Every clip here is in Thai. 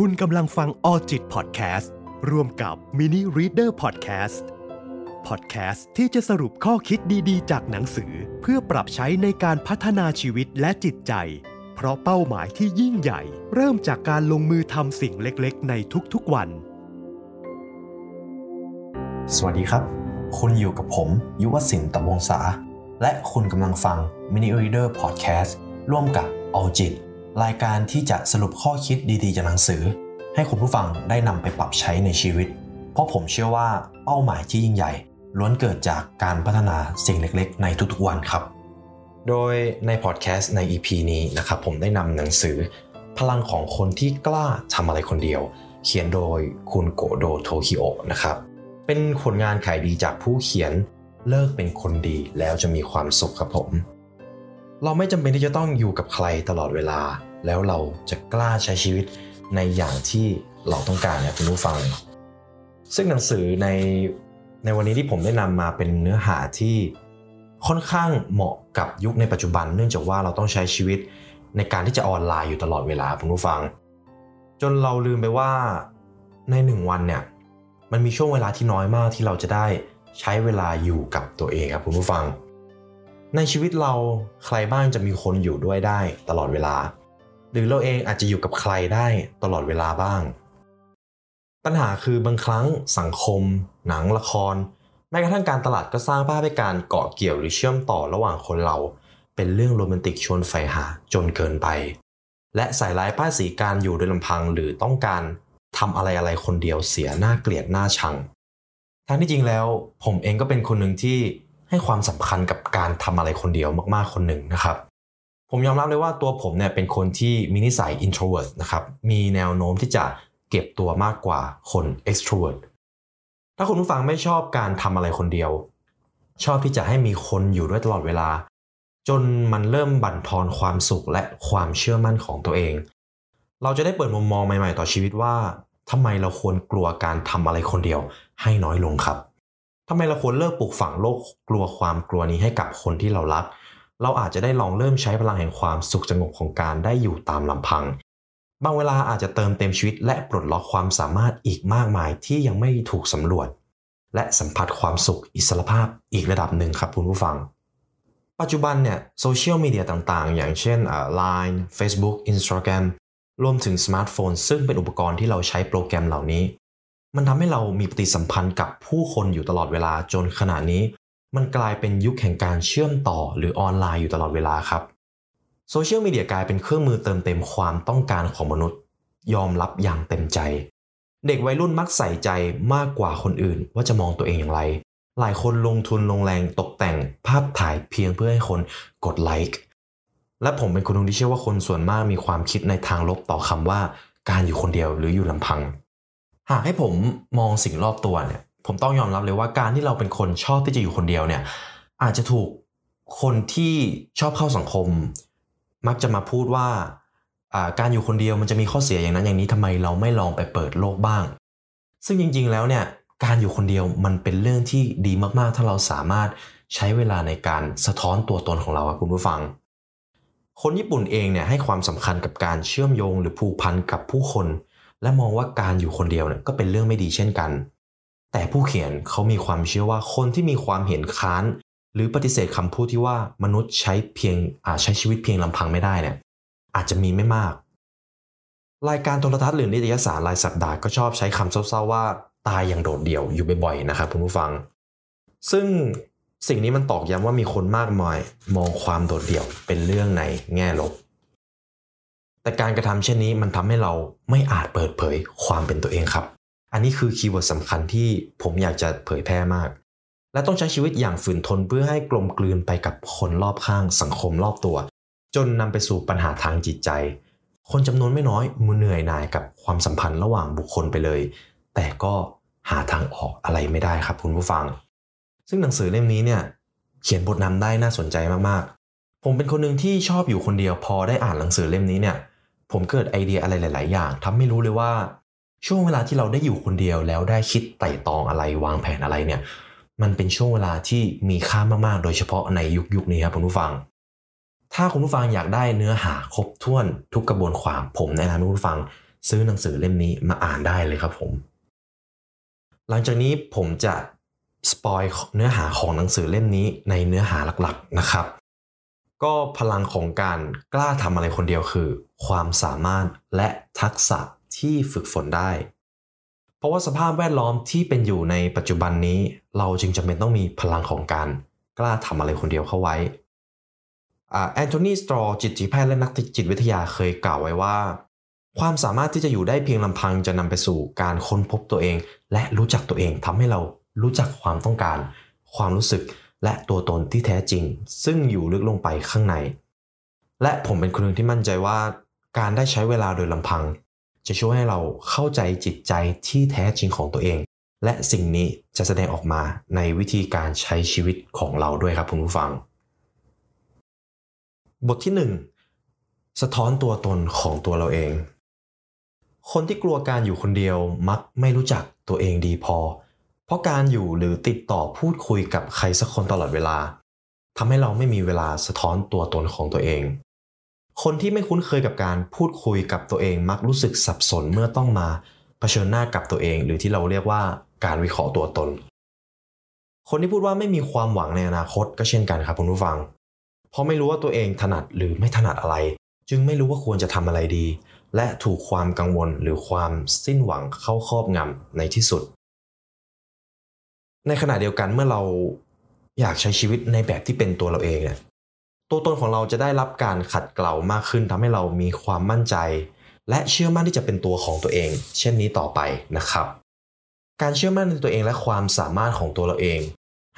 คุณกำลังฟังออจิตพอดแคสต์ร่วมกับ Mini Reader Podcast พอดแคสต์ที่จะสรุปข้อคิดดีๆ จากหนังสือ เพื่อปรับใช้ในการพัฒนาชีวิตและจิตใจ เพราะเป้าหมายที่ยิ่งใหญ่ เริ่มจากการลงมือทำสิ่งเล็กๆ ในทุกๆวัน สวัสดีครับ คุณอยู่กับผม ยุวศิลป์ตะวงศาและคุณกำลังฟัง Mini Reader Podcast ร่วมกับออจิต รายการที่จะสรุปข้อคิดดีๆจากหนังสือ ให้คุณผู้ฟังได้นำไปปรับใช้ในชีวิต เพราะผมเชื่อว่าเป้าหมายที่ยิ่งใหญ่ ล้วนเกิดจากการพัฒนาสิ่งเล็กๆ ในทุกๆวันครับ โดยในพอดแคสต์ใน EP นี้นะครับผมได้นำหนังสือ พลังของคนที่กล้าทำอะไรคนเดียว เขียนโดยคุณโกโดโทคิโอะนะครับเป็นผลงานขายดีจากผู้เขียนเลิกเป็นคนดีแล้วจะมีความสุขครับผม เราไม่จำเป็นที่จะต้องอยู่กับใครตลอดเวลา แล้วเราจะกล้าใช้ชีวิตในอย่างที่เราต้องการเนี่ยคุณผู้ฟัง ซึ่งหนังสือในในวันนี้ที่ผมได้นำมาเป็นเนื้อหาที่ค่อนข้างเหมาะกับยุคในปัจจุบัน เนื่องจากว่าเราต้องใช้ชีวิตในการที่จะออนไลน์อยู่ตลอดเวลาคุณผู้ฟัง จนเราลืมไปว่าในหนึ่งวันเนี่ยมันมีช่วงเวลาที่น้อยมากที่เราจะได้ใช้เวลาอยู่กับตัวเองครับคุณผู้ฟัง ในชีวิตเราใครบ้างจะมีคนอยู่ด้วยได้ตลอดเวลา หรือเราเองอาจจะอยู่กับใครได้ตลอดเวลาบ้าง ปัญหาคือบางครั้งสังคม หนังละคร แม้กระทั่งการตลาดก็สร้างภาพให้การเกาะเกี่ยวหรือเชื่อมต่อระหว่างคนเรา เป็นเรื่องโรแมนติกชวนใฝ่หาจนเกินไป และใส่ร้ายป้ายสีการอยู่โดยลำพังหรือต้องการทำอะไรอะไรคนเดียวเสียหน้าเกลียดหน้าชังทั้งที่จริงแล้ว ผมเองก็เป็นคนหนึ่งที่ ให้ความสำคัญกับการทำอะไรคนเดียวมากๆคนหนึ่งนะครับผมยอมรับเลยว่าตัวผมเนี่ยเป็นคนที่มีนิสัย introvert นะครับ มีแนวโน้มที่จะเก็บตัวมากกว่าคน extrovert ถ้าคุณผู้ฟังไม่ชอบการทำอะไรคนเดียว ชอบที่จะให้มีคนอยู่ด้วยตลอดเวลา จนมันเริ่มบั่นทอนความสุขและความเชื่อมั่นของตัวเอง เราจะได้เปิดมุมมองใหม่ๆ ต่อชีวิตว่าทำไมเราควรกลัวการทำอะไรคนเดียวให้น้อยลงครับ ทำไมเราควรเลิกปลูกฝังโลกกลัวความกลัวนี้ให้กับคนที่เรารัก เราอาจจะได้ลองเริ่มใช้พลังแห่งความสุขสงบของการได้อยู่ตามลำพัง บางเวลาอาจจะเติมเต็มชีวิต และปลดล็อกความสามารถอีกมากมายที่ยังไม่ถูกสำรวจ และสัมผัสความสุขอิสรภาพอีกระดับหนึ่งครับคุณผู้ฟัง ปัจจุบันเนี่ยโซเชียลมีเดียต่างๆ อย่างเช่น Line Facebook Instagram รวมถึงสมาร์ทโฟนซึ่งเป็นอุปกรณ์ที่เราใช้โปรแกรมเหล่านี้ มันทำให้เรามีปฏิสัมพันธ์กับผู้คนอยู่ตลอดเวลาจนขณะนี้ มันกลายเป็นยุคแห่งการเชื่อมต่อหรือออนไลน์อยู่ตลอดเวลาครับโซเชียลมีเดียกลายเป็นเครื่องมือเติมเต็มความต้องการของมนุษย์ ยอมรับอย่างเต็มใจ เด็กวัยรุ่นมักใส่ใจมากกว่าคนอื่น ว่าจะมองตัวเองอย่างไร หลายคนลงทุนลงแรงตกแต่งภาพถ่ายเพียงเพื่อให้คนกดไลค์และผมเป็นคนนึงที่เชื่อว่าคนส่วนมากมีความคิดในทางลบต่อคำว่า การอยู่คนเดียวหรืออยู่ลำพัง หากให้ผมมองสิ่งรอบตัวเนี่ย ผมต้องยอมรับเลยว่าการที่เราเป็นคนชอบที่จะอยู่คนเดียวเนี่ย อาจจะถูกคนที่ชอบเข้าสังคม มักจะมาพูดว่าการอยู่คนเดียวมันจะมีข้อเสียอย่างนั้นอย่างนี้ทำไมเราไม่ลองไปเปิดโลกบ้าง ซึ่งจริง ๆ แล้วเนี่ยการอยู่คนเดียวมันเป็นเรื่องที่ดีมากๆ ถ้าเราสามารถใช้เวลาในการสะท้อนตัวตนของเราครับคุณผู้ฟัง คนญี่ปุ่นเองเนี่ยให้ความสำคัญกับการเชื่อมโยงหรือผูกพันกับผู้คน และมองว่าการอยู่คนเดียวเนี่ยก็เป็นเรื่องไม่ดีเช่นกัน แต่ผู้เขียนเขามีความเชื่อว่าคนที่มีความเห็นค้าน หรือปฏิเสธคำพูดที่ว่ามนุษย์ใช้เพียงอาใช้ชีวิตเพียงลำพังไม่ได้เนี่ยอาจจะมีไม่มาก รายการโทรทัศน์หรือนิตยสารรายสัปดาห์ก็ชอบใช้คำเศร้าๆว่าตายอย่างโดดเดี่ยวอยู่บ่อยๆนะครับคุณผู้ฟัง ซึ่งสิ่งนี้มันตอกย้ำว่ามีคนมากมายมองความโดดเดี่ยวเป็นเรื่องในแง่ลบ แต่การกระทำเช่นนี้มันทำให้เราไม่อาจเปิดเผยความเป็นตัวเองครับ อันนี้คือ keyword สำคัญที่ผมอยากจะเผยแพร่มาก และต้องใช้ชีวิตอย่างฝืนทนเพื่อให้กลมกลืนไปกับคนรอบข้างสังคมรอบตัว จนนำไปสู่ปัญหาทางจิตใจ คนจำนวนไม่น้อยมือเหนื่อยหน่ายกับความสัมพันธ์ระหว่างบุคคลไปเลย แต่ก็หาทางออกอะไรไม่ได้ครับคุณผู้ฟัง ซึ่งหนังสือเล่มนี้เนี่ยเขียนบทนำได้น่าสนใจมากๆ ผมเป็นคนหนึ่งที่ชอบอยู่คนเดียวพอได้อ่านหนังสือเล่มนี้เนี่ย ผมเกิดไอเดียอะไรหลาย ๆ อย่างทำให้รู้เลยว่า ช่วงเวลาที่เราได้อยู่คนเดียวแล้วได้คิดไต่ตองอะไรวางแผนอะไรเนี่ย มันเป็นช่วงเวลาที่มีค่ามาก ๆ โดยเฉพาะในยุคยุคนี้ครับคุณผู้ฟัง ถ้าคุณผู้ฟังอยากได้เนื้อหาครบถ้วนทุกกระบวนความผมแนะนำให้คุณผู้ฟัง ซื้อหนังสือเล่มนี้มาอ่านได้เลยครับผม หลังจากนี้ผมจะสปอยเนื้อหาของหนังสือเล่มนี้ในเนื้อหาหลัก ๆ นะครับ ก็พลังของการกล้าทำอะไรคนเดียวคือ ความสามารถและทักษะที่ฝึกฝนได้ เพราะว่าสภาพแวดล้อมที่เป็นอยู่ในปัจจุบันนี้ เราจึงจำเป็นต้องมีพลังของการกล้าทำอะไรคนเดียวเข้าไว้แอนโทนีสตรอจิตแพทย์และนักจิตวิทยาเคยกล่าวไว้ว่า ความสามารถที่จะอยู่ได้เพียงลำพังจะนำไปสู่การค้นพบตัวเอง และรู้จักตัวเองทำให้เรารู้จักความต้องการ ความรู้สึก และตัวตนที่แท้จริง ซึ่งอยู่ลึกลงไปข้างใน และผมเป็นคนหนึ่งที่มั่นใจว่า การได้ใช้เวลาโดยลำพัง จะช่วยให้เราเข้าใจจิตใจที่แท้จริงของตัวเอง และสิ่งนี้จะแสดงออกมาในวิธีการใช้ชีวิตของเราด้วยครับคุณผู้ฟัง บทที่ 1 สะท้อนตัวตนของตัวเราเอง คนที่กลัวการอยู่คนเดียวมักไม่รู้จักตัวเองดีพอ เพราะการอยู่หรือติดต่อพูดคุยกับใครสักคนตลอดเวลาทำให้เราไม่มีเวลาสะท้อนตัวตนของตัวเอง คนที่ไม่คุ้นเคยกับการพูดคุยกับตัวเองมักรู้สึกสับสนเมื่อต้องมาเผชิญหน้ากับตัวเอง หรือที่เราเรียกว่าการวิเคราะห์ตัวตน คนที่พูดว่าไม่มีความหวังในอนาคตก็เช่นกันครับคุณผู้ฟัง เพราะไม่รู้ว่าตัวเองถนัดหรือไม่ถนัดอะไร จึงไม่รู้ว่าควรจะทำอะไรดี และถูกความกังวลหรือความสิ้นหวังเข้าครอบงำในที่สุด ในขณะเดียวกันเมื่อเราอยากใช้ชีวิตในแบบที่เป็นตัวเราเองเนี่ยตัวตนของเราจะได้รับการขัดเกลามากขึ้นทำให้เรามีความมั่นใจ และเชื่อมั่นที่จะเป็นตัวของตัวเอง เช่นนี้ต่อไปนะครับ การเชื่อมั่นในตัวเองและความสามารถของตัวเราเอง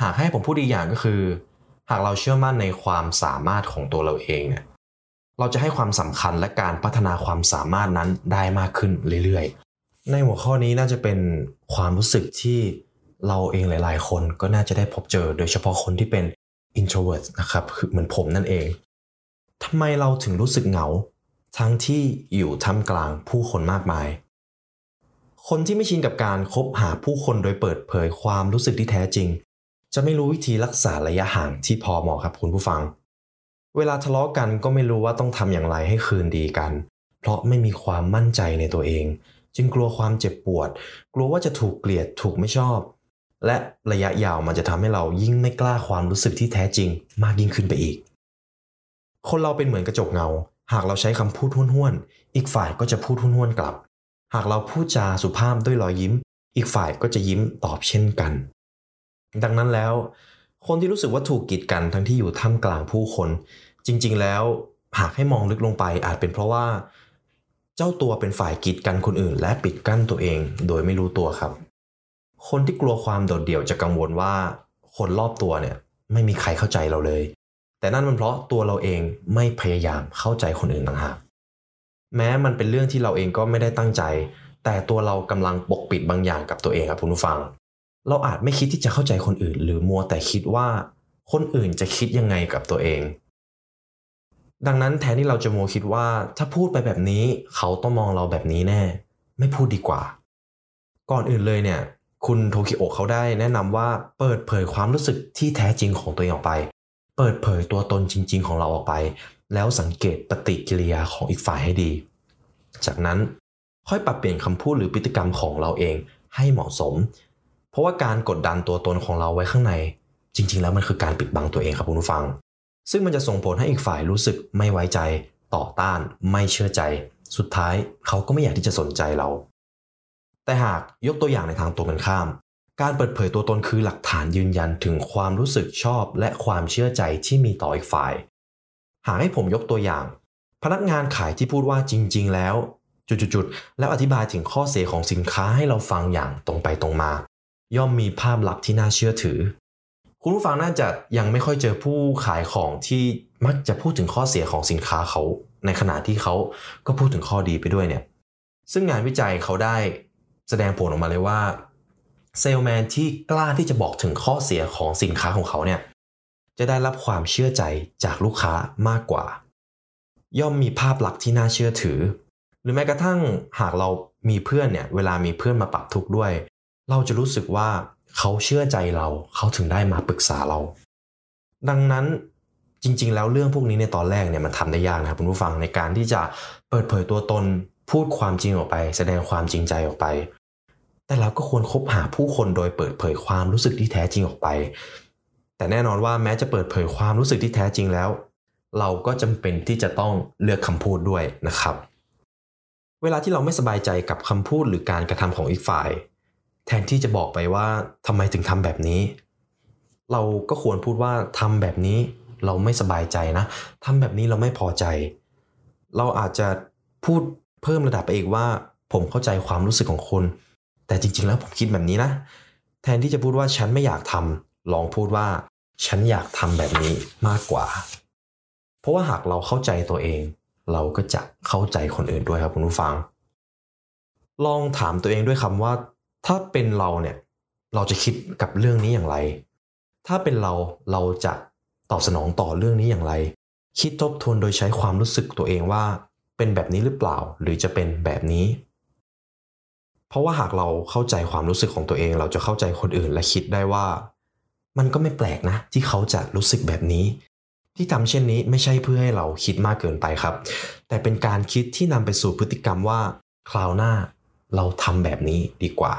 หากให้ผมพูดอีกอย่างก็คือ หากเราเชื่อมั่นในความสามารถของตัวเราเองเนี่ยเราจะให้ความสำคัญและการพัฒนาความสามารถนั้นได้มากขึ้นเรื่อยๆ ในหัวข้อนี้น่าจะเป็นความรู้สึกที่ เราเองหลาย ๆ คนก็น่าจะได้พบเจอ โดยเฉพาะคนที่เป็น introvert นะครับคือเหมือนผมนั่นเองทำไมเราถึงรู้สึกเหงา ทั้งที่อยู่ท่ามกลางผู้คนมากมาย คนที่ไม่ชินกับการคบหาผู้คนโดยเปิดเผยความรู้สึกที่แท้จริง จะไม่รู้วิธีรักษาระยะห่างที่พอเหมาะครับคุณผู้ฟัง เวลาทะเลาะกันก็ไม่รู้ว่าต้องทำอย่างไรให้คืนดีกัน เพราะไม่มีความมั่นใจในตัวเอง จึงกลัวความเจ็บปวด กลัวว่าจะถูกเกลียดถูกไม่ชอบ และระยะยาวมันจะทำให้เรายิ่งไม่กล้าความรู้สึกที่แท้จริง มากยิ่งขึ้นไปอีก คนเราเป็นเหมือนกระจกเงา หากเราใช้คำพูดห้วนๆ อีกฝ่ายก็จะพูดห้วนๆกลับ หากเราพูดจาสุภาพด้วยรอยยิ้ม อีกฝ่ายก็จะยิ้มตอบเช่นกัน ดังนั้นแล้ว คนที่รู้สึกว่าถูกกีดกันทั้งที่อยู่ท่ามกลางผู้คน จริงๆ แล้วหากให้มองลึกลงไปอาจเป็นเพราะว่า เจ้าตัวเป็นฝ่ายกีดกันคนอื่น และปิดกั้นตัวเอง โดยไม่รู้ตัวครับ คนที่กลัวความโดดเดี่ยวจะกังวลว่า คนรอบตัวเนี่ยไม่มีใครเข้าใจเราเลย แต่นั่นมันเพราะตัวเราเองไม่พยายามเข้าใจคนอื่นต่างหากแม้มันเป็นเรื่องที่เราเองก็ไม่ได้ตั้งใจ แต่ตัวเรากำลังปกปิดบางอย่างกับตัวเองครับคุณผู้ฟัง เราอาจไม่คิดที่จะเข้าใจคนอื่น หรือมัวแต่คิดว่าคนอื่นจะคิดยังไงกับตัวเอง ดังนั้นแทนที่เราจะมัวคิดว่าถ้าพูดไปแบบนี้เขาต้องมองเราแบบนี้แน่ ไม่พูดดีกว่า ก่อนอื่นเลยเนี่ย คุณโทคิโอเขาได้แนะนำว่าเปิดเผยความรู้สึกที่แท้จริงของตัวเองออกไป เปิดเผยตัวตนจริง ๆ ของเราออกไป แล้วสังเกตปฏิกิริยาของอีกฝ่ายให้ดี จากนั้นค่อยปรับเปลี่ยนคำพูดหรือพฤติกรรมของเราเองให้เหมาะสม เพราะว่าการกดดันตัวตนของเราไว้ข้างใน จริง ๆ แล้วมันคือการปิดบังตัวเองครับคุณผู้ฟัง ซึ่งมันจะส่งผลให้อีกฝ่ายรู้สึกไม่ไว้ใจ ต่อต้าน ไม่เชื่อใจ สุดท้ายเขาก็ไม่อยากที่จะสนใจเรา แต่หากยกตัวอย่างในทางตรงกันข้าม การเปิดเผยตัวตนคือหลักฐานยืนยันถึงความรู้สึกชอบและความเชื่อใจที่มีต่ออีกฝ่าย หากให้ผมยกตัวอย่าง พนักงานขายที่พูดว่าจริง ๆ แล้ว จุดๆแล้วอธิบายถึงข้อเสียของสินค้าให้เราฟังอย่างตรงไปตรงมา ย่อมมีภาพลักษณ์ที่น่าเชื่อถือ คุณผู้ฟังน่าจะยังไม่ค่อยเจอผู้ขายของที่มักจะพูดถึงข้อเสียของสินค้าเขา ในขณะที่เขาก็พูดถึงข้อดีไปด้วยเนี่ยซึ่งงานวิจัยเขาได้ แสดงผลออกมาเลยว่าเซลแมนที่กล้าที่จะบอกถึงข้อเสียของสินค้าของเขาเนี่ยจะได้รับความเชื่อใจจากลูกค้ามากกว่า ย่อมมีภาพลักษณ์ที่น่าเชื่อถือ หรือแม้กระทั่งหากเรามีเพื่อนเนี่ยเวลามีเพื่อนมาปรับทุกข์ด้วย เราจะรู้สึกว่าเขาเชื่อใจเราเขาถึงได้มาปรึกษาเรา ดังนั้นจริง ๆ แล้วเรื่องพวกนี้ในตอนแรกเนี่ยมันทำได้ยากนะครับคุณผู้ฟังในการที่จะเปิดเผยตัวตนพูดความจริงออกไป แสดงความจริงใจออกไป แต่เราก็ควรคบหาผู้คนโดยเปิดเผยความรู้สึกที่แท้จริงออกไป แต่แน่นอนว่าแม้จะเปิดเผยความรู้สึกที่แท้จริงแล้ว เราก็จำเป็นที่จะต้องเลือกคำพูดด้วยนะครับ เวลาที่เราไม่สบายใจกับคำพูดหรือการกระทำของอีกฝ่าย แทนที่จะบอกไปว่าทำไมถึงทำแบบนี้ เราก็ควรพูดว่าทำแบบนี้เราไม่สบายใจนะทำแบบนี้เราไม่พอใจ เราอาจจะพูดเพิ่มระดับไปอีกว่า ผมเข้าใจความรู้สึกของคุณ แต่จริง ๆ แล้วผมคิดแบบนี้นะ แทนที่จะพูดว่าฉันไม่อยากทำลองพูดว่า ฉันอยากทำแบบนี้มากกว่า เพราะว่าหากเราเข้าใจตัวเอง เราก็จะเข้าใจคนอื่นด้วยครับคุณผู้ฟัง ลองถามตัวเองด้วยคำว่า ถ้าเป็นเราเนี่ย เราจะคิดกับเรื่องนี้อย่างไร ถ้าเป็นเราเราจะตอบสนองต่อเรื่องนี้อย่างไร คิดทบทวนโดยใช้ความรู้สึกตัวเองว่า เป็นแบบนี้หรือเปล่า หรือจะเป็นแบบนี้ เพราะว่าหากเราเข้าใจความรู้สึกของตัวเอง เราจะเข้าใจคนอื่นและคิดได้ว่า มันก็ไม่แปลกนะ ที่เขาจะรู้สึกแบบนี้ ที่ทำเช่นนี้ไม่ใช่เพื่อให้เราคิดมากเกินไปครับ แต่เป็นการคิดที่นำไปสู่พฤติกรรมว่าคราวหน้าเราทำแบบนี้ดีกว่า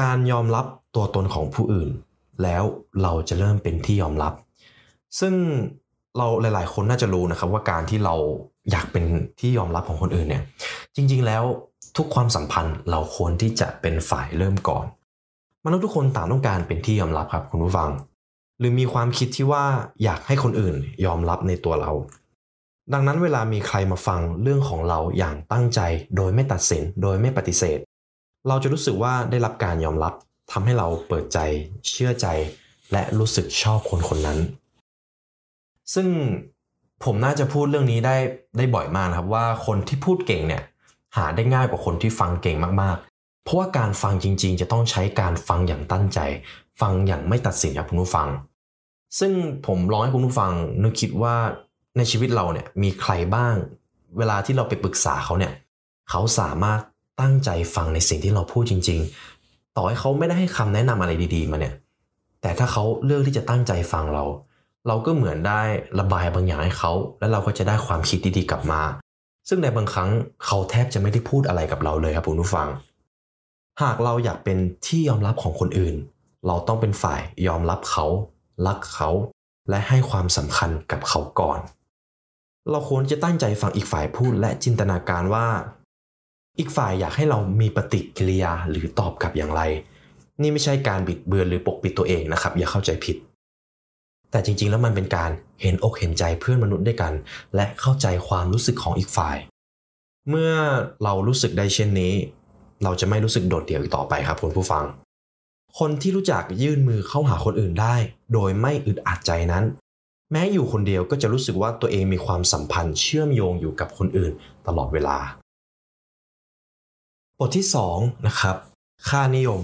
การยอมรับตัวตนของผู้อื่น แล้วเราจะเริ่มเป็นที่ยอมรับ ซึ่งเราหลาย ๆ คนน่าจะรู้นะครับว่าการที่เราอยากเป็นที่ยอมรับของคนอื่นเนี่ย จริง ๆ แล้ว ทุกความสัมพันธ์เราควรที่จะเป็นฝ่ายเริ่มก่อน มนุษย์ทุกคนต่างต้องการเป็นที่ยอมรับครับคุณผู้ฟัง หรือมีความคิดที่ว่าอยากให้คนอื่นยอมรับในตัวเรา ดังนั้นเวลามีใครมาฟังเรื่องของเราอย่างตั้งใจ โดยไม่ตัดสินโดยไม่ปฏิเสธ เราจะรู้สึกว่าได้รับการยอมรับทำให้เราเปิดใจเชื่อใจ และรู้สึกชอบคนคนนั้น ซึ่งผมน่าจะพูดเรื่องนี้ได้ได้บ่อยมากครับว่าคนที่พูดเก่งเนี่ย หาได้ง่ายกว่าคนที่ฟังเก่งมากๆ เพราะว่าการฟังจริงๆ จะต้องใช้การฟังอย่างตั้งใจ ฟังอย่างไม่ตัดสินครับคุณผู้ฟัง ซึ่งผมลองให้คุณผู้ฟังนึกคิดว่าในชีวิตเราเนี่ยมีใครบ้าง เวลาที่เราไปปรึกษาเขาเนี่ยเขาสามารถตั้งใจฟังในสิ่งที่เราพูดจริง ๆ ต่อให้เขาไม่ได้ให้คำแนะนำอะไรดีๆ มาเนี่ย แต่ถ้าเขาเลือกที่จะตั้งใจฟังเรา เราก็เหมือนได้ระบายบางอย่างให้เขา แล้วเราก็จะได้ความคิดดีๆกลับมา ซึ่งในบางครั้งเขาแทบจะไม่ได้พูดอะไรกับเราเลยครับคุณผู้ฟัง หากเราอยากเป็นที่ยอมรับของคนอื่น เราต้องเป็นฝ่ายยอมรับเขารักเขา และให้ความสำคัญกับเขาก่อน เราควรจะตั้งใจฟังอีกฝ่ายพูดและจินตนาการว่า อีกฝ่ายอยากให้เรามีปฏิกิริยาหรือตอบกลับอย่างไร นี่ไม่ใช่การบิดเบือนหรือปกปิดตัวเองนะครับ อย่าเข้าใจผิด แต่จริงๆ แล้วมันเป็นการเห็นอกเห็นใจเพื่อนมนุษย์ด้วยกัน และเข้าใจความรู้สึกของอีกฝ่าย เมื่อเรารู้สึกได้เช่นนี้ เราจะไม่รู้สึกโดดเดี่ยวอีกต่อไปครับคุณผู้ฟัง คนที่รู้จักยื่นมือเข้าหาคนอื่นได้ โดยไม่อึดอัดใจนั้น แม้อยู่คนเดียวก็จะรู้สึกว่าตัวเองมีความสัมพันธ์เชื่อมโยงอยู่กับคนอื่นตลอดเวลา บทที่2นะครับค่านิยม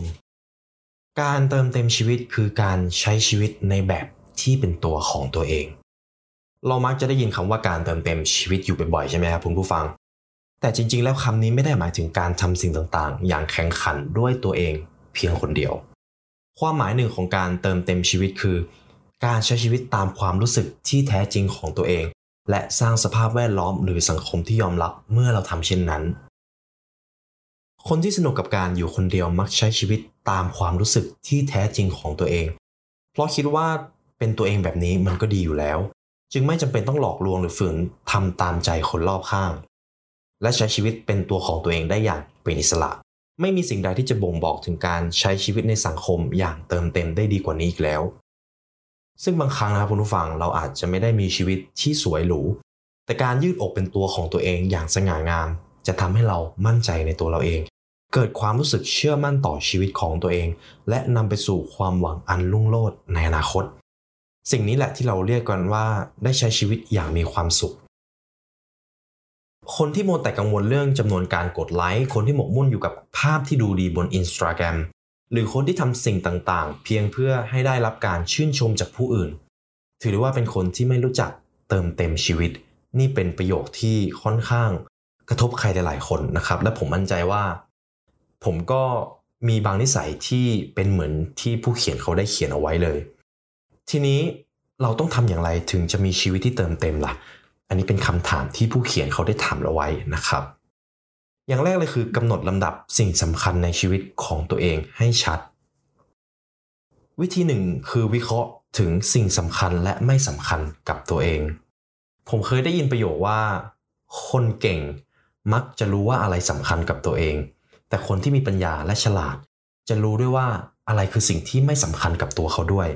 การเติมเต็มชีวิตคือการใช้ชีวิตในแบบ ที่เป็นตัวของตัวเอง เรามักจะได้ยินคำว่าการเติมเต็มชีวิตอยู่บ่อยๆใช่ไหมครับคุณผู้ฟัง แต่จริง ๆ แล้วคำนี้ไม่ได้หมายถึงการทำสิ่งต่างๆ อย่างแข่งขันด้วยตัวเองเพียงคนเดียว ความหมายหนึ่งของการเติมเต็มชีวิตคือ การใช้ชีวิตตามความรู้สึกที่แท้จริงของตัวเอง และสร้างสภาพแวดล้อมหรือสังคมที่ยอมรับเมื่อเราทำเช่นนั้นคนที่สนุกกับการอยู่คนเดียวมักใช้ชีวิตตามความรู้สึกที่แท้จริงของตัวเอง เพราะคิดว่า เป็นตัวเองแบบนี้มันก็ดีอยู่แล้ว จึงไม่จำเป็นต้องหลอกลวงหรือฝืนทำตามใจคนรอบข้าง และใช้ชีวิตเป็นตัวของตัวเองได้อย่างเป็นอิสระ ไม่มีสิ่งใดที่จะบ่งบอกถึงการใช้ชีวิตในสังคมอย่างเติมเต็มได้ดีกว่านี้อีกแล้ว ซึ่งบางครั้งนะครับคุณผู้ฟังเราอาจจะไม่ได้มีชีวิตที่สวยหรูแต่การยืดอกเป็นตัวของตัวเองอย่างสง่างาม จะทำให้เรามั่นใจในตัวเราเอง เกิดความรู้สึกเชื่อมั่นต่อชีวิตของตัวเอง และนำไปสู่ความหวังอันลุ่งโลดในอนาคต สิ่งนี้แหละที่เราเรียกกันว่าได้ใช้ชีวิตอย่างมีความสุข คนที่โมแต่กังวลเรื่องจำนวนการกดไลค์ คนที่หมกมุ่นอยู่กับภาพที่ดูดีบนอินสตาแกรมหรือคนที่ทำสิ่งต่างๆ เพียงเพื่อให้ได้รับการชื่นชมจากผู้อื่น ถือได้ว่าเป็นคนที่ไม่รู้จักเติมเต็มชีวิต นี่เป็นประโยคที่ค่อนข้างกระทบใครหลายๆคนนะครับ และผมมั่นใจว่า ผมก็มีบางนิสัยที่เป็นเหมือนที่ผู้เขียนเขาได้เขียนเอาไว้เลย ทีนี้เราต้องทำอย่างไรถึงจะมีชีวิตที่เติมเต็มละ่ะ อันนี้เป็นคำถามที่ผู้เขียนเขาได้ถามเราไว้นะครับ อย่างแรกเลยคือกำหนดลำดับสิ่งสำคัญในชีวิตของตัวเองให้ชัด วิธีหนึ่งคือวิเคราะห์ถึงสิ่งสำคัญและไม่สำคัญกับตัวเอง ผมเคยได้ยินประโยคว่า คนเก่งมักจะรู้ว่าอะไรสำคัญกับตัวเอง แต่คนที่มีปัญญาและฉลาด จะรู้ด้วยว่าอะไรคือสิ่งที่ไม่สำคัญกับตัวเขาด้วย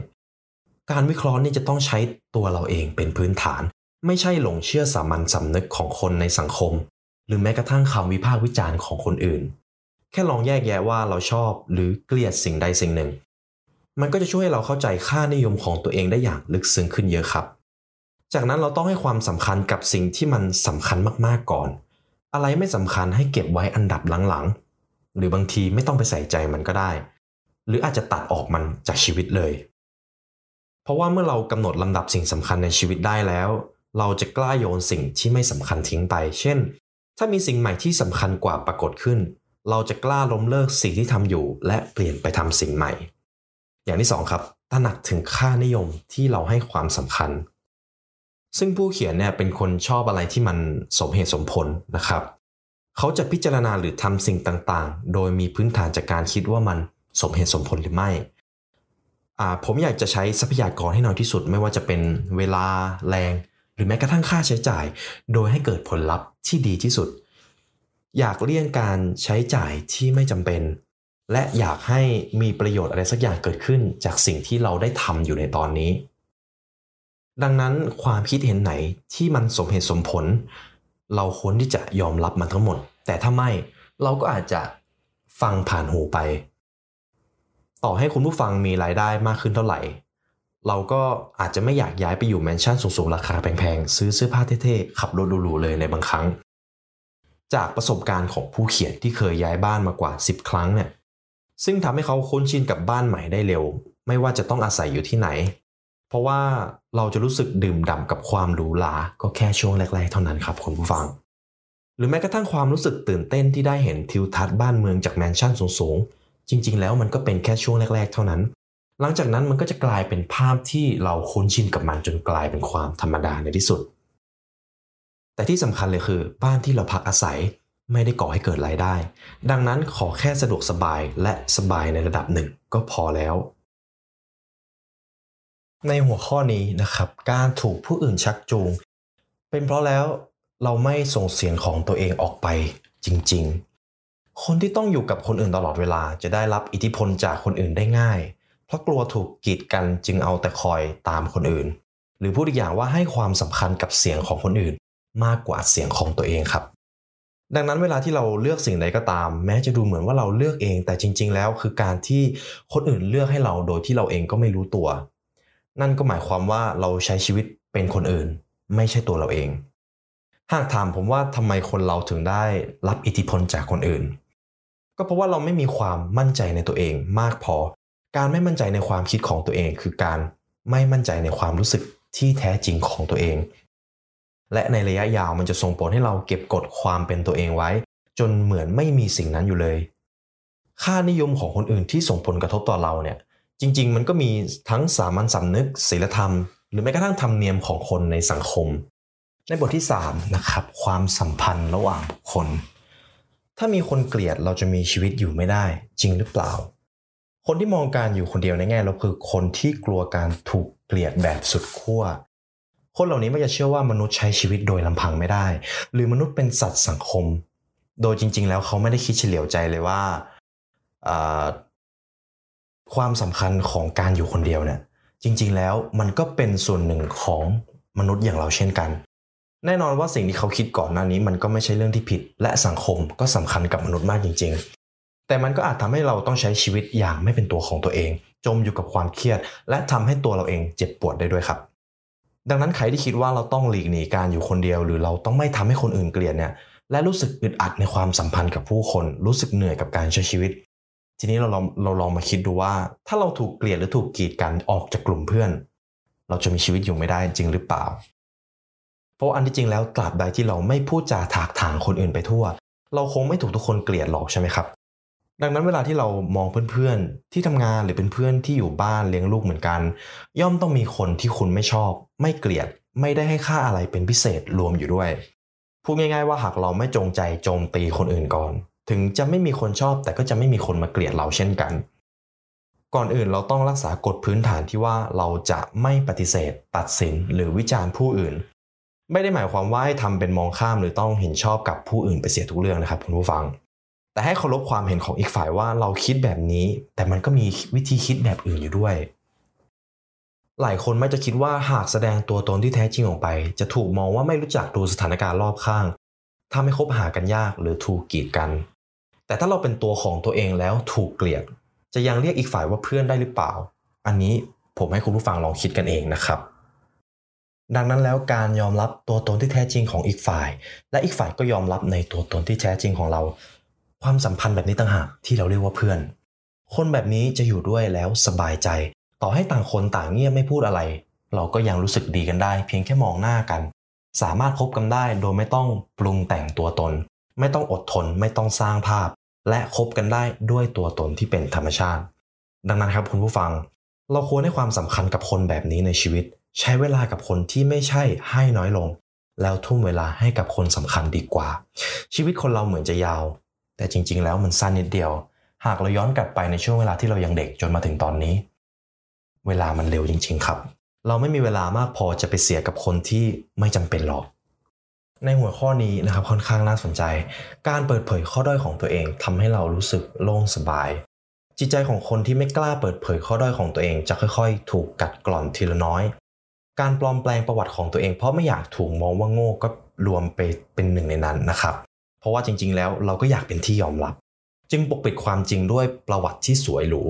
การวิเคราะห์นี่จะต้องใช้ตัวเราเองเป็นพื้นฐาน ไม่ใช่หลงเชื่อสามัญสำนึกของคนในสังคม หรือแม้กระทั่งคำวิพากษ์วิจารณ์ของคนอื่น แค่ลองแยกแยะว่าเราชอบหรือเกลียดสิ่งใดสิ่งหนึ่ง มันก็จะช่วยให้เราเข้าใจค่านิยมของตัวเองได้อย่างลึกซึ้งขึ้นเยอะครับ จากนั้นเราต้องให้ความสำคัญกับสิ่งที่มันสำคัญมากๆก่อน อะไรไม่สำคัญให้เก็บไว้อันดับหลังๆหรือบางทีไม่ต้องไปใส่ใจมันก็ได้ หรืออาจจะตัดออกมันจากชีวิตเลย เพราะว่าเมื่อเรากำหนดลำดับสิ่งสำคัญในชีวิตได้แล้ว เราจะกล้าโยนสิ่งที่ไม่สำคัญทิ้งไป เช่น ถ้ามีสิ่งใหม่ที่สำคัญกว่าปรากฏขึ้น เราจะกล้าล้มเลิกสิ่งที่ทำอยู่ และเปลี่ยนไปทำสิ่งใหม่ อย่างที่สองครับตระหนักถึงค่านิยมที่เราให้ความสำคัญ ซึ่งผู้เขียนเนี่ยเป็นคนชอบอะไรที่มันสมเหตุสมผลนะครับ เขาจะพิจารณาหรือทำสิ่งต่างๆ โดยมีพื้นฐานจากการคิดว่ามันสมเหตุสมผลหรือไม่ ผมอยากจะใช้ทรัพยากรให้น้อยที่สุด ไม่ว่าจะเป็นเวลาแรง หรือแม้กระทั่งค่าใช้จ่าย โดยให้เกิดผลลัพธ์ที่ดีที่สุด อยากเลี่ยงการใช้จ่ายที่ไม่จำเป็น และอยากให้มีประโยชน์อะไรสักอย่างเกิดขึ้น จากสิ่งที่เราได้ทำอยู่ในตอนนี้ ดังนั้นความคิดเห็นไหนที่มันสมเหตุสมผล เราควรที่จะยอมรับมันทั้งหมด แต่ถ้าไม่เราก็อาจจะฟังผ่านหูไป ต่อให้คุณผู้ฟังมีรายได้มากขึ้นเท่าไหร่ เราก็อาจจะไม่อยากย้ายไปอยู่แมนชั่นสูงๆ ราคาแพงๆ ซื้อเสื้อผ้าเท่ๆ ขับรถหรูๆเลยในบางครั้ง จากประสบการณ์ของผู้เขียนที่เคยย้ายบ้านมากว่า 10 ครั้งเนี่ยซึ่งทำให้เขาคุ้นชินกับบ้านใหม่ได้เร็ว ไม่ว่าจะต้องอาศัยอยู่ที่ไหน เพราะว่าเราจะรู้สึกดื่มด่ากับความหรูหราก็แค่ช่วงแรกๆ เท่านั้นครับคุณผู้ฟัง หรือแม้กระทั่งความรู้สึกตื่นเต้นที่ได้เห็นทิวทัศน์บ้านเมืองจากแมนชั่นสูงๆ จริง ๆ แล้วมันก็เป็นแค่ช่วงแรก ๆ เท่านั้น หลังจากนั้นมันก็จะกลายเป็นภาพที่เราคุ้นชินกับมันจนกลายเป็นความธรรมดาในที่สุด แต่ที่สำคัญเลยคือ บ้านที่เราพักอาศัยไม่ได้ก่อให้เกิดรายได้ ดังนั้นขอแค่สะดวกสบายและสบายในระดับหนึ่งก็พอแล้ว ในหัวข้อนี้นะครับ การถูกผู้อื่นชักจูง เป็นเพราะแล้วเราไม่ส่งเสียงของตัวเองออกไปจริง ๆ คนที่ต้องอยู่กับคนอื่นตลอดเวลาจะได้รับอิทธิพลจากคนอื่นได้ง่าย เพราะกลัวถูกกีดกันจึงเอาแต่คอยตามคนอื่น หรือพูดอีกอย่างว่าให้ความสำคัญกับเสียงของคนอื่น มากกว่าเสียงของตัวเองครับ ดังนั้นเวลาที่เราเลือกสิ่งใดก็ตาม แม้จะดูเหมือนว่าเราเลือกเอง แต่จริง ๆ แล้วคือการที่คนอื่นเลือกให้เราโดยที่เราเองก็ไม่รู้ตัว นั่นก็หมายความว่าเราใช้ชีวิตเป็นคนอื่น ไม่ใช่ตัวเราเอง หากถามผมว่าทำไมคนเราถึงได้รับอิทธิพลจากคนอื่น ก็เพราะว่าเราไม่มีความมั่นใจในตัวเองมากพอ การไม่มั่นใจในความคิดของตัวเอง คือการไม่มั่นใจในความรู้สึกที่แท้จริงของตัวเอง และในระยะยาวมันจะส่งผลให้เราเก็บกดความเป็นตัวเองไว้ จนเหมือนไม่มีสิ่งนั้นอยู่เลย ค่านิยมของคนอื่นที่ส่งผลกระทบต่อเราเนี่ยจริง ๆ มันก็มีทั้งสามัญสำนึกศีลธรรม หรือแม้กระทั่งธรรมเนียมของคนในสังคม ในบทที่3นะครับความสัมพันธ์ระหว่างบุคคล ถ้ามีคนเกลียดเราจะมีชีวิตอยู่ไม่ได้ จริงหรือเปล่า คนที่มองการอยู่คนเดียวในแง่ลบคือคนที่กลัวการถูกเกลียดแบบสุดขั้วคนเหล่านี้ไม่จะเชื่อว่ามนุษย์ใช้ชีวิตโดยลำพังไม่ได้ หรือมนุษย์เป็นสัตว์สังคม โดยจริง ๆ แล้วเขาไม่ได้คิดเฉลียวใจเลยว่าความสำคัญของการอยู่คนเดียวเนี่ยจริง ๆ แล้วมันก็เป็นส่วนหนึ่งของมนุษย์อย่างเราเช่นกัน แน่นอนว่าสิ่งที่เขาคิดก่อนหน้านี้มันก็ไม่ใช่เรื่องที่ผิด และสังคมก็สำคัญกับมนุษย์มากจริง ๆ แต่มันก็อาจทำให้เราต้องใช้ชีวิตอย่างไม่เป็นตัวของตัวเอง จมอยู่กับความเครียด และทำให้ตัวเราเองเจ็บปวดได้ด้วยครับ ดังนั้นใครที่คิดว่าเราต้องหลีกหนีการอยู่คนเดียว หรือเราต้องไม่ทำให้คนอื่นเกลียดเนี่ยและรู้สึกอึดอัดในความสัมพันธ์กับผู้คน รู้สึกเหนื่อยกับการใช้ชีวิต ทีนี้เราลองเราลองมาคิดดูว่า ถ้าเราถูกเกลียดหรือถูกกีดกันออกจากกลุ่มเพื่อน เราจะมีชีวิตอยู่ไม่ได้จริงหรือเปล่า เพราะอันที่จริงแล้วตราบใดที่เราไม่พูดจาถากถางคนอื่นไปทั่ว เราคงไม่ถูกทุกคนเกลียดหรอกใช่ไหมครับ ดังนั้นเวลาที่เรามองเพื่อนๆ ที่ทำงานหรือเป็นเพื่อนที่อยู่บ้านเลี้ยงลูกเหมือนกัน ย่อมต้องมีคนที่คุณไม่ชอบ ไม่เกลียด ไม่ได้ให้ค่าอะไรเป็นพิเศษรวมอยู่ด้วยพูดง่ายๆว่าหากเราไม่จงใจโจมตีคนอื่นก่อน ถึงจะไม่มีคนชอบแต่ก็จะไม่มีคนมาเกลียดเราเช่นกัน ก่อนอื่นเราต้องรักษากฎพื้นฐานที่ว่าเราจะไม่ปฏิเสธ ตัดสินหรือวิจารณ์ผู้อื่น ไม่ได้หมายความว่าให้ทำเป็นมองข้ามหรือต้องเห็นชอบกับผู้อื่นไปเสียทุกเรื่องนะครับคุณผู้ฟัง แต่ให้เคารพความเห็นของอีกฝ่ายว่าเราคิดแบบนี้ แต่มันก็มีวิธีคิดแบบอื่นอยู่ด้วย หลายคนไม่จะคิดว่าหากแสดงตัวตนที่แท้จริงออกไป จะถูกมองว่าไม่รู้จักดูสถานการณ์รอบข้างทำให้คบหากันยากหรือถูกกีดกัน แต่ถ้าเราเป็นตัวของตัวเองแล้วถูกเกลียด จะยังเรียกอีกฝ่ายว่าเพื่อนได้หรือเปล่า อันนี้ผมให้คุณผู้ฟังลองคิดกันเองนะครับ ดังนั้นแล้วการยอมรับตัวตนที่แท้จริงของอีกฝ่าย และอีกฝ่ายก็ยอมรับในตัวตนที่แท้จริงของเรา ความสัมพันธ์แบบนี้ต่างหากที่เราเรียกว่าเพื่อน คนแบบนี้จะอยู่ด้วยแล้วสบายใจ ต่อให้ต่างคนต่างเงียบไม่พูดอะไร เราก็ยังรู้สึกดีกันได้ เพียงแค่มองหน้ากัน สามารถคบกันได้โดยไม่ต้องปรุงแต่งตัวตน ไม่ต้องอดทนไม่ต้องสร้างภาพ และคบกันได้ด้วยตัวตนที่เป็นธรรมชาติ ดังนั้นครับคุณผู้ฟัง เราควรให้ความสำคัญกับคนแบบนี้ในชีวิต ใช้เวลากับคนที่ไม่ใช่ให้น้อยลง แล้วทุ่มเวลาให้กับคนสำคัญดีกว่า ชีวิตคนเราเหมือนจะยาว แต่จริง ๆ แล้วมันสั้นนิดเดียว หากเราย้อนกลับไปในช่วงเวลาที่เรายังเด็กจนมาถึงตอนนี้ เวลามันเร็วจริง ๆ ครับ เราไม่มีเวลามากพอจะไปเสียกับคนที่ไม่จำเป็นหรอกในหัวข้อนี้นะครับค่อนข้างน่าสนใจ การเปิดเผยข้อด้อยของตัวเองทำให้เรารู้สึกโล่งสบาย จิตใจของคนที่ไม่กล้าเปิดเผยข้อด้อยของตัวเอง จะค่อย ๆ ถูกกัดกร่อนทีละน้อย การปลอมแปลงประวัติของตัวเอง เพราะไม่อยากถูกมองว่าโง่ก็รวมไปเป็นหนึ่งในนั้นนะครับ เพราะว่าจริง ๆ แล้วเราก็อยากเป็นที่ยอมรับ จึงปกปิดความจริงด้วยประวัติที่สวยหรู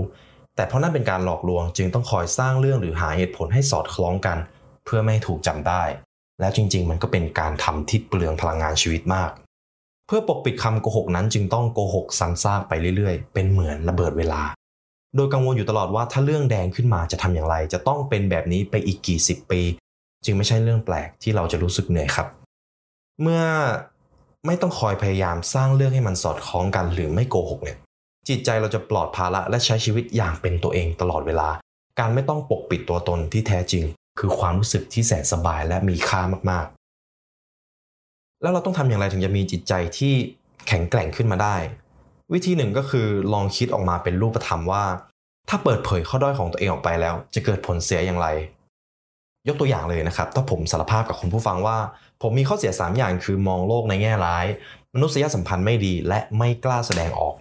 แต่เพราะนั่นเป็นการหลอกลวง จึงต้องคอยสร้างเรื่องหรือหาเหตุผลให้สอดคล้องกัน เพื่อไม่ให้ถูกจำได้ แล้วจริง ๆ มันก็เป็นการทำที่เปลืองพลังงานชีวิตมาก เพื่อปกปิดคำโกหกนั้นจึงต้องโกหกซ้ำซากไปเรื่อย ๆ เป็นเหมือนระเบิดเวลา โดยกังวลอยู่ตลอดว่าถ้าเรื่องแดงขึ้นมาจะทำอย่างไร จะต้องเป็นแบบนี้ไปอีกกี่สิบปี จึงไม่ใช่เรื่องแปลกที่เราจะรู้สึกเหนื่อยครับ เมื่อไม่ต้องคอยพยายามสร้างเรื่องให้มันสอดคล้องกันหรือไม่โกหกเนี่ยจิตใจเราจะปลอดภาระและใช้ชีวิตอย่างเป็นตัวเองตลอดเวลา การไม่ต้องปกปิดตัวตนที่แท้จริง คือความรู้สึกที่แสนสบายและมีค่ามากๆ แล้วเราต้องทำอย่างไรถึงจะมีจิตใจที่แข็งแกร่งขึ้นมาได้ วิธีหนึ่งก็คือลองคิดออกมาเป็นรูปธรรมว่า ถ้าเปิดเผยข้อด้อยของตัวเองออกไปแล้ว จะเกิดผลเสียอย่างไร ยกตัวอย่างเลยนะครับ ถ้าผมสารภาพกับคุณผู้ฟังว่า ผมมีข้อเสีย 3 อย่างคือมองโลกในแง่ร้าย มนุษยสัมพันธ์ไม่ดีและไม่กล้าแสดงออก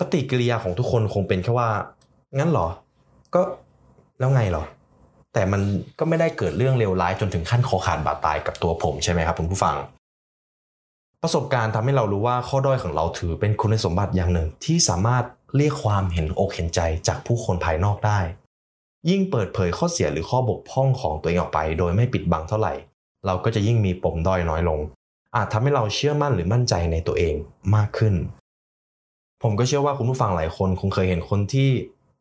ปฏิกิริยาของทุกคนคงเป็นแค่ว่า งั้นเหรอ ก็แล้วไงเหรอ แต่มันก็ไม่ได้เกิดเรื่องเลวร้ายจนถึงขั้นคอขาดบาดตายกับตัวผมใช่ไหมครับคุณผู้ฟัง ประสบการณ์ทำให้เรารู้ว่าข้อด้อยของเราถือเป็นคุณสมบัติอย่างหนึ่ง ที่สามารถเรียกความเห็นอกเห็นใจจากผู้คนภายนอกได้ ยิ่งเปิดเผยข้อเสียหรือข้อบกพร่องของตัวเองออกไป โดยไม่ปิดบังเท่าไหร่ เราก็จะยิ่งมีปมด้อยน้อยลง อาจทำให้เราเชื่อมั่นหรือมั่นใจในตัวเองมากขึ้น ผมก็เชื่อว่าคุณผู้ฟังหลายคนคงเคยเห็นคนที่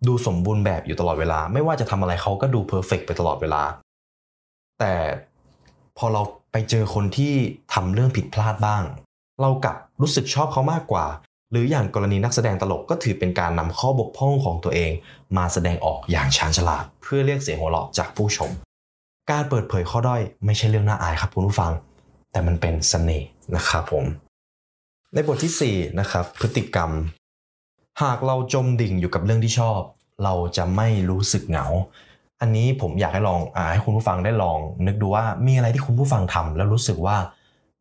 ดูสมบูรณ์แบบอยู่ตลอดเวลา ไม่ว่าจะทำอะไรเขาก็ดู perfect ไปตลอดเวลา แต่พอเรา ไปเจอคนที่ทำเรื่องผิดพลาดบ้าง เรากลับรู้สึกชอบเขามากกว่า หรืออย่างกรณีนักแสดงตลกก็ถือเป็นการนำข้อบกพร่องของตัวเอง มาแสดงออกอย่างชาญฉลาด เพื่อเรียกเสียงหัวเราะจากผู้ชม การเปิดเผยข้อด้อยไม่ใช่เรื่องน่าอายครับคุณผู้ฟัง แต่มันเป็นเสน่ห์นะครับผม ในบทที่4นะครับพฤติกรรม หากเราจมดิ่งอยู่กับเรื่องที่ชอบ เราจะไม่รู้สึกเหงา อันนี้ผมอยากให้ลองอให้คุณผู้ฟังได้ลอง นึกดูว่ามีอะไรที่คุณผู้ฟังทำแล้วรู้สึกว่า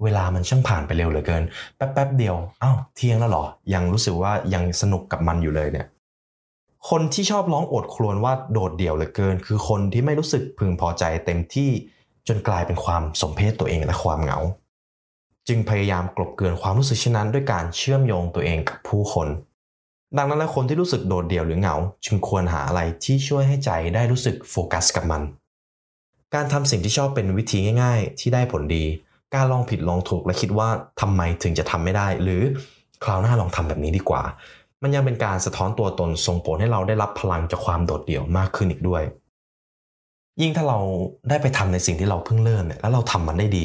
เวลามันช่างผ่านไปเร็วเหลือเกิน แป๊บๆเดียวอ้าวเที่ยงแล้วหรอ ยังรู้สึกว่ายังสนุกกับมันอยู่เลยเนี่ยคนที่ชอบร้องโอดครวญว่าโดดเดี่ยวเหลือเกิน คือคนที่ไม่รู้สึกพึงพอใจเต็มที่จนกลายเป็นความสมเพศตัวเองและความเหงา จึงพยายามกลบเกลื่อนความรู้สึกเช่นนั้น ด้วยการเชื่อมโยงตัวเองกับผู้คน ดังนั้นแล้วคนที่รู้สึกโดดเดี่ยวหรือเหงา จึงควรหาอะไรที่ช่วยให้ใจได้รู้สึกโฟกัสกับมัน การทำสิ่งที่ชอบเป็นวิธีง่าย ๆ ที่ได้ผลดี การลองผิดลองถูกและคิดว่าทำไมถึงจะทำไม่ได้ หรือคราวหน้าลองทำแบบนี้ดีกว่า มันยังเป็นการสะท้อนตัวตนส่งผลให้เราได้รับพลังจากความโดดเดี่ยวมากขึ้นอีกด้วย ยิ่งถ้าเราได้ไปทำในสิ่งที่เราเพิ่งเริ่มเนี่ยแล้วเราทำมันได้ดี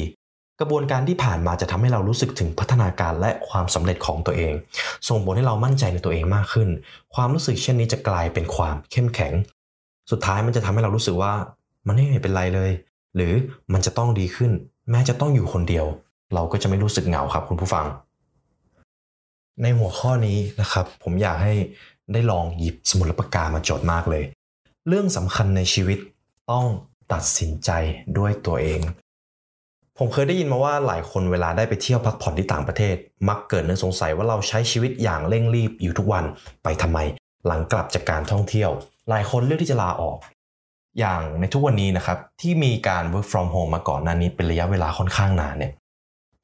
กระบวนการที่ผ่านมาจะทำให้เรารู้สึกถึงพัฒนาการและความสำเร็จของตัวเอง ส่งผลให้เรามั่นใจในตัวเองมากขึ้น ความรู้สึกเช่นนี้จะกลายเป็นความเข้มแข็ง สุดท้ายมันจะทำให้เรารู้สึกว่ามันไม่เป็นไรเลย หรือมันจะต้องดีขึ้น แม้จะต้องอยู่คนเดียว เราก็จะไม่รู้สึกเหงาครับคุณผู้ฟัง ในหัวข้อนี้นะครับ ผมอยากให้ได้ลองหยิบสมุดปากกามาจดมากเลย เรื่องสำคัญในชีวิตต้องตัดสินใจด้วยตัวเอง ผมเคยได้ยินมาว่าหลายคนเวลาได้ไปเที่ยวพักผ่อนที่ต่างประเทศ มักเกิดเรื่องสงสัยว่าเราใช้ชีวิตอย่างเร่งรีบอยู่ทุกวันไปทำไม หลังกลับจากการท่องเที่ยว หลายคนเลือกที่จะลาออก อย่างในทุกวันนี้นะครับที่มีการ work from home มาก่อนหน้านี้เป็นระยะเวลาค่อนข้างนานเนี่ย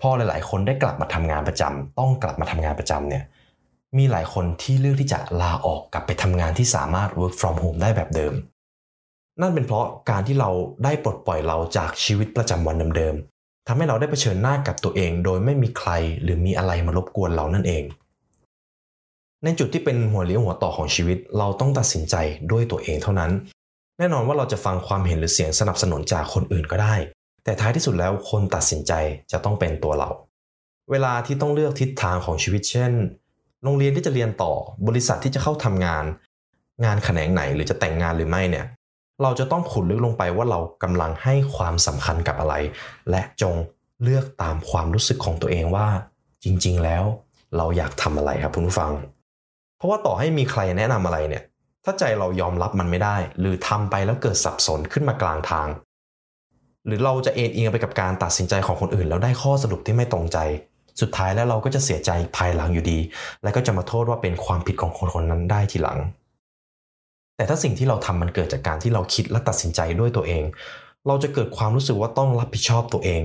พอหลาย ๆ คนได้กลับมาทำงานประจำต้องกลับมาทำงานประจำเนี่ยมีหลายคนที่เลือกที่จะลาออกกลับไปทำงานที่สามารถ work from home ได้แบบเดิม นั่นเป็นเพราะการที่เราได้ปลดปล่อยเราจากชีวิตประจำวันเดิม ทำให้เราได้เผชิญหน้ากับตัวเอง โดยไม่มีใครหรือมีอะไรมารบกวนเรานั่นเอง ในจุดที่เป็นหัวเลี้ยวหัวต่อของชีวิต เราต้องตัดสินใจด้วยตัวเองเท่านั้น แน่นอนว่าเราจะฟังความเห็นหรือเสียงสนับสนุนจากคนอื่นก็ได้ แต่ท้ายที่สุดแล้วคนตัดสินใจจะต้องเป็นตัวเรา เวลาที่ต้องเลือกทิศทางของชีวิตเช่น โรงเรียนที่จะเรียนต่อ บริษัทที่จะเข้าทำงาน งานแขนงไหนหรือจะแต่งงานหรือไม่เนี่ย เราจะต้องขุดลึกลงไปว่าเรากำลังให้ความสำคัญกับอะไร และจงเลือกตามความรู้สึกของตัวเองว่า จริง ๆ แล้ว เราอยากทำอะไรครับคุณผู้ฟัง เพราะว่าต่อให้มีใครแนะนำอะไรเนี่ย ถ้าใจเรายอมรับมันไม่ได้ หรือทำไปแล้วเกิดสับสนขึ้นมากลางทาง หรือเราจะเอ็นเอียงไปกับการตัดสินใจของคนอื่น แล้วได้ข้อสรุปที่ไม่ตรงใจ สุดท้ายแล้วเราก็จะเสียใจภายหลังอยู่ดี และก็จะมาโทษว่าเป็นความผิดของคนคนนั้นได้ทีหลัง แต่ถ้าสิ่งที่เราทำมันเกิดจากการที่เราคิดและตัดสินใจด้วยตัวเอง เราจะเกิดความรู้สึกว่าต้องรับผิดชอบตัวเอง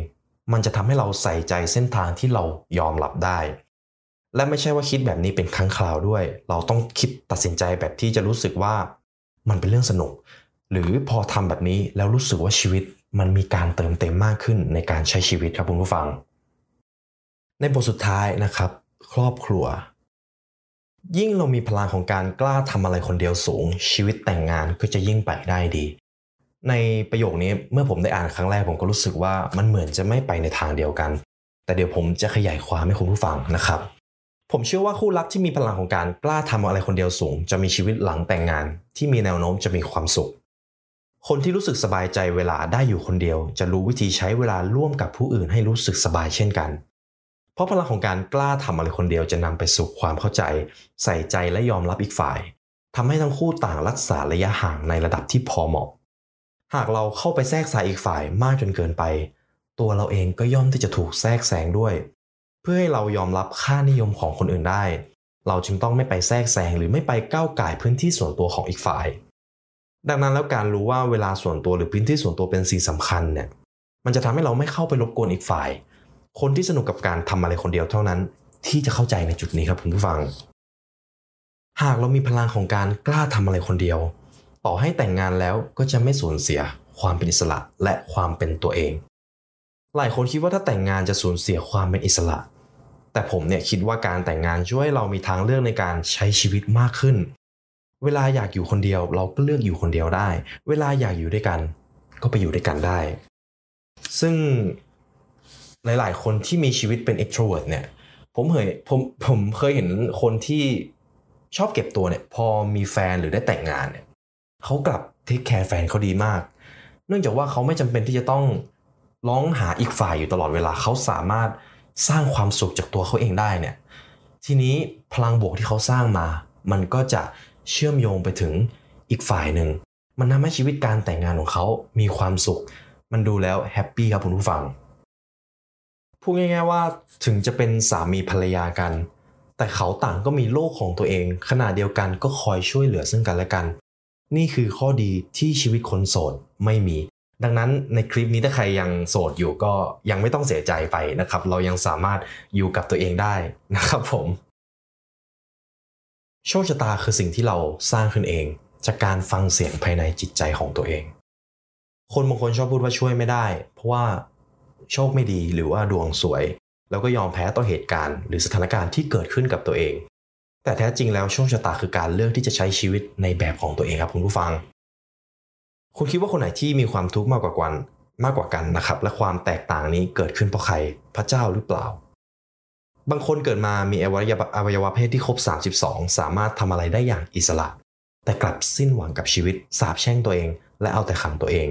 มันจะทำให้เราใส่ใจเส้นทางที่เรายอมรับได้ และไม่ใช่ว่าคิดแบบนี้เป็นครั้งคราวด้วย เราต้องคิดตัดสินใจแบบที่จะรู้สึกว่ามันเป็นเรื่องสนุก หรือพอทำแบบนี้แล้วรู้สึกว่าชีวิตมันมีการเติมเต็มมากขึ้นในการใช้ชีวิตครับคุณผู้ฟัง ในบทสุดท้ายนะครับ ครอบครัว ยิ่งเรามีพลังของการกล้าทำอะไรคนเดียวสูง ชีวิตแต่งงานก็จะยิ่งไปได้ดี ในประโยคนี้เมื่อผมได้อ่านครั้งแรกผมก็รู้สึกว่ามันเหมือนจะไม่ไปในทางเดียวกัน แต่เดี๋ยวผมจะขยายความให้คุณผู้ฟังนะครับ ผมเชื่อว่าคู่รักที่มีพลังของการกล้าทำอะไรคนเดียวสูง จะมีชีวิตหลังแต่งงาน ที่มีแนวโน้มจะมีความสุข คนที่รู้สึกสบายใจเวลาได้อยู่คนเดียว จะรู้วิธีใช้เวลาร่วมกับผู้อื่นให้รู้สึกสบายเช่นกัน เพราะพลังของการกล้าทำอะไรคนเดียวจะนำไปสู่ความเข้าใจ ใส่ใจและยอมรับอีกฝ่ายทำให้ทั้งคู่ต่างรักษาระยะห่างในระดับที่พอเหมาะ หากเราเข้าไปแทรกสายอีกฝ่ายมากจนเกินไป ตัวเราเองก็ย่อมที่จะถูกแทรกแซงด้วย เพื่อให้เรายอมรับค่านิยมของคนอื่นได้ เราจึงต้องไม่ไปแทรกแซงหรือไม่ไปก้าวไก่พื้นที่ส่วนตัวของอีกฝ่าย ดังนั้นแล้วการรู้ว่าเวลาส่วนตัวหรือพื้นที่ส่วนตัวเป็นสิ่งสำคัญเนี่ยมันจะทำให้เราไม่เข้าไปรบกวนอีกฝ่าย คนที่สนุกกับการทำอะไรคนเดียวเท่านั้น ที่จะเข้าใจในจุดนี้ครับคุณผู้ฟัง หากเรามีพลังของการกล้าทำอะไรคนเดียว ต่อให้แต่งงานแล้วก็จะไม่สูญเสียความเป็นอิสระและความเป็นตัวเอง หลายคนคิดว่าถ้าแต่งงานจะสูญเสียความเป็นอิสระ แต่ผมเนี่ยคิดว่าการแต่งงานช่วยเรามีทางเลือกในการใช้ชีวิตมากขึ้น เวลาอยากอยู่คนเดียวเราก็เลือกอยู่คนเดียวได้ เวลาอยากอยู่ด้วยกัน ก็ไปอยู่ด้วยกันได้ ซึ่ง หลายๆ คนที่มีชีวิตเป็น extrovert เนี่ย ผมเคยผมผมเคยเห็นคนที่ชอบเก็บตัวเนี่ย พอมีแฟนหรือได้แต่งงานเนี่ยเขากลับเทคแคร์แฟนเขาดีมาก เนื่องจากว่าเขาไม่จำเป็นที่จะต้องร้องหาอีกฝ่ายอยู่ตลอดเวลาเขาสามารถสร้างความสุขจากตัวเขาเองได้เนี่ย ทีนี้พลังบวกที่เขาสร้างมา มันก็จะเชื่อมโยงไปถึงอีกฝ่ายหนึ่ง มันทำให้ชีวิตการแต่งงานของเขามีความสุข มันดูแล้วแฮปปี้ครับคุณผู้ฟัง พูดง่าย ๆว่าถึงจะเป็นสามีภรรยากัน แต่เขาต่างก็มีโลกของตัวเอง ขณะเดียวกันก็คอยช่วยเหลือซึ่งกันและกัน นี่คือข้อดีที่ชีวิตคนโสดไม่มี ดังนั้นในคลิปนี้ถ้าใครยังโสดอยู่ก็ยังไม่ต้องเสียใจไปนะครับ เรายังสามารถอยู่กับตัวเองได้นะครับผมโชคชะตาคือสิ่งที่เราสร้างขึ้นเอง จากการฟังเสียงภายในจิตใจของตัวเอง คนบางคนชอบพูดว่าช่วยไม่ได้ เพราะว่า โชคไม่ดีหรือว่าดวงสวย แล้วก็ยอมแพ้ต่อเหตุการณ์ หรือสถานการณ์ที่เกิดขึ้นกับตัวเอง แต่แท้จริงแล้วโชคชะตาคือการเลือกที่จะใช้ชีวิตในแบบของตัวเองครับคุณผู้ฟัง คุณคิดว่าคนไหนที่มีความทุกข์มากกว่ากันมากกว่ากันนะครับ และความแตกต่างนี้เกิดขึ้นเพราะใครพระเจ้าหรือเปล่า บางคนเกิดมามีอวัยวะอวัยวะเพศที่ครบ 32 สามารถทำอะไรได้อย่างอิสระ แต่กลับสิ้นหวังกับชีวิตสาบแช่งตัวเอง และเอาแต่ขังตัวเอง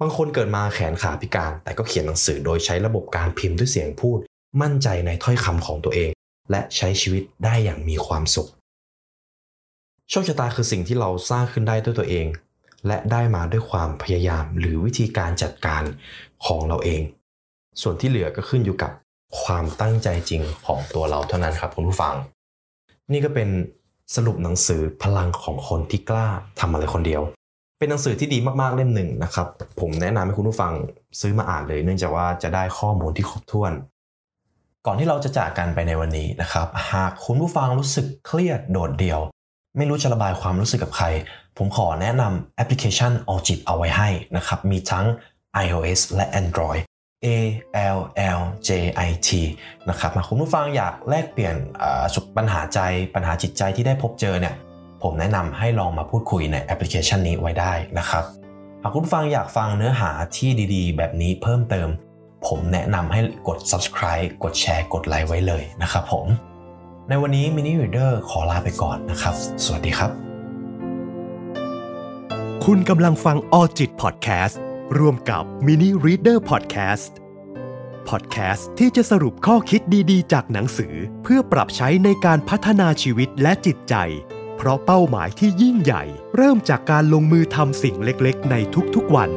บางคนเกิดมาแขนขาพิการ แต่ก็เขียนหนังสือโดยใช้ระบบการพิมพ์ด้วยเสียงพูด มั่นใจในถ้อยคำของตัวเอง และใช้ชีวิตได้อย่างมีความสุข โชคชะตาคือสิ่งที่เราสร้างขึ้นได้ด้วยตัวเอง และได้มาด้วยความพยายามหรือวิธีการจัดการของเราเอง ส่วนที่เหลือก็ขึ้นอยู่กับความตั้งใจจริงของตัวเราเท่านั้นครับคุณผู้ฟัง นี่ก็เป็นสรุปหนังสือพลังของคนที่กล้าทำอะไรคนเดียว เป็นหนังสือที่ดีมากๆเล่มหนึ่งนะครับ ผมแนะนำให้คุณผู้ฟังซื้อมาอ่านเลย เนื่องจากว่าจะได้ข้อมูลที่ครบถ้วน ก่อนที่เราจะจากกันไปในวันนี้นะครับ หากคุณผู้ฟังรู้สึกเครียดโดดเดี่ยว ไม่รู้จะระบายความรู้สึกกับใคร ผมขอแนะนำแอปพลิเคชัน All จิตเอาไว้ให้นะครับ มีทั้ง iOS และ Android A L L J I T นะครับหากคุณผู้ฟังอยากแลกเปลี่ยนสุขปัญหาใจปัญหาจิตใจที่ได้พบเจอเนี่ย ผมแนะนำให้ลองมาพูดคุยในแอปพลิเคชันนี้ไว้ได้นะครับ หากคุณฟังอยากฟังเนื้อหาที่ดีๆ แบบนี้เพิ่มเติม ผมแนะนำให้กด subscribe กดแชร์ กดไลค์ไว้เลยนะครับผม ในวันนี้ Mini Reader ขอลาไปก่อนนะครับ สวัสดีครับ คุณกำลังฟังออจิตพอดแคสต์ร่วมกับ Mini Reader Podcast Podcast ที่จะสรุปข้อคิดดีๆ จากหนังสือ เพื่อปรับใช้ในการพัฒนาชีวิตและจิตใจ เพราะเป้าหมายที่ยิ่งใหญ่ เริ่มจากการลงมือทำสิ่งเล็กๆ ในทุกๆวัน